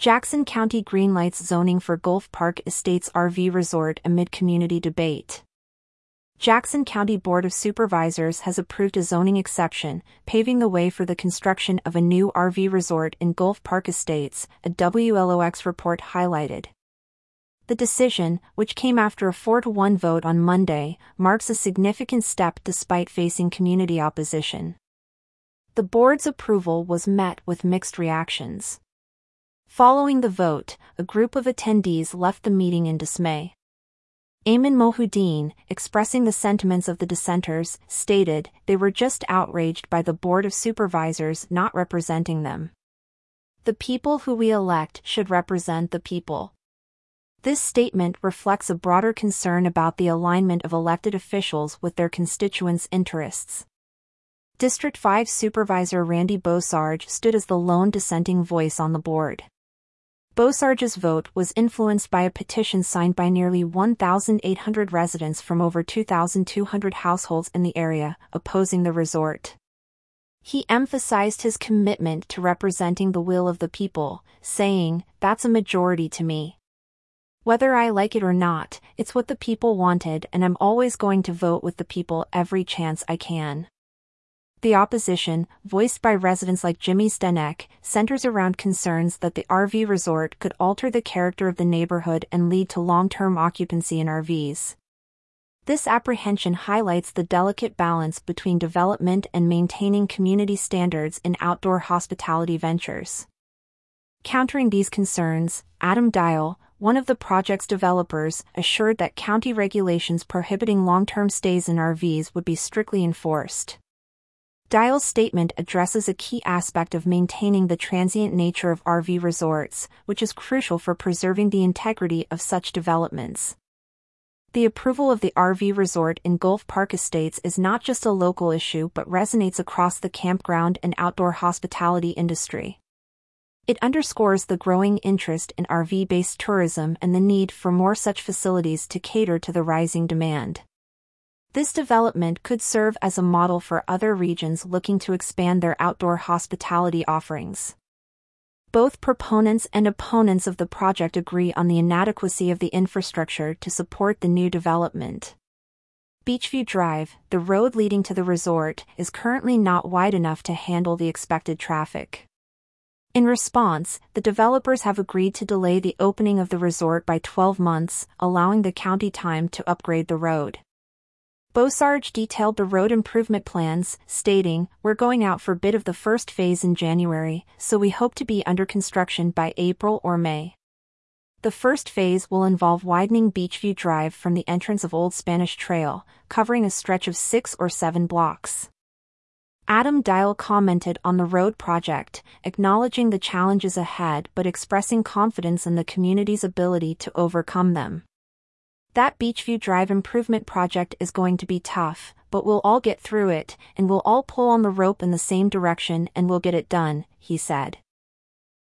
Jackson County greenlights zoning for Gulf Park Estates RV Resort amid community debate. Jackson County Board of Supervisors has approved a zoning exception, paving the way for the construction of a new RV resort in Gulf Park Estates, a WLOX report highlighted. The decision, which came after a 4 to 1 vote on Monday, marks a significant step despite facing community opposition. The board's approval was met with mixed reactions. Following the vote, a group of attendees left the meeting in dismay. Ayman Mohuddin, expressing the sentiments of the dissenters, stated they were just outraged by the Board of Supervisors not representing them. The people who we elect should represent the people. This statement reflects a broader concern about the alignment of elected officials with their constituents' interests. District 5 Supervisor Randy Bosarge stood as the lone dissenting voice on the board. Bosarge's vote was influenced by a petition signed by nearly 1,800 residents from over 2,200 households in the area, opposing the resort. He emphasized his commitment to representing the will of the people, saying, That's a majority to me. Whether I like it or not, it's what the people wanted and I'm always going to vote with the people every chance I can. The opposition, voiced by residents like Jimmy Stenek, centers around concerns that the RV resort could alter the character of the neighborhood and lead to long-term occupancy in RVs. This apprehension highlights the delicate balance between development and maintaining community standards in outdoor hospitality ventures. Countering these concerns, Adam Dial, one of the project's developers, assured that county regulations prohibiting long-term stays in RVs would be strictly enforced. Dial's statement addresses a key aspect of maintaining the transient nature of RV resorts, which is crucial for preserving the integrity of such developments. The approval of the RV resort in Gulf Park Estates is not just a local issue but resonates across the campground and outdoor hospitality industry. It underscores the growing interest in RV based tourism and the need for more such facilities to cater to the rising demand. This development could serve as a model for other regions looking to expand their outdoor hospitality offerings. Both proponents and opponents of the project agree on the inadequacy of the infrastructure to support the new development. Beachview Drive, the road leading to the resort, is currently not wide enough to handle the expected traffic. In response, the developers have agreed to delay the opening of the resort by 12 months, allowing the county time to upgrade the road. Bosarge detailed the road improvement plans, stating, We're going out for bid of the first phase in January, so we hope to be under construction by April or May. The first phase will involve widening Beachview Drive from the entrance of Old Spanish Trail, covering a stretch of six or seven blocks. Adam Dial commented on the road project, acknowledging the challenges ahead but expressing confidence in the community's ability to overcome them. That Beachview Drive improvement project is going to be tough, but we'll all get through it, and we'll all pull on the rope in the same direction and we'll get it done, he said.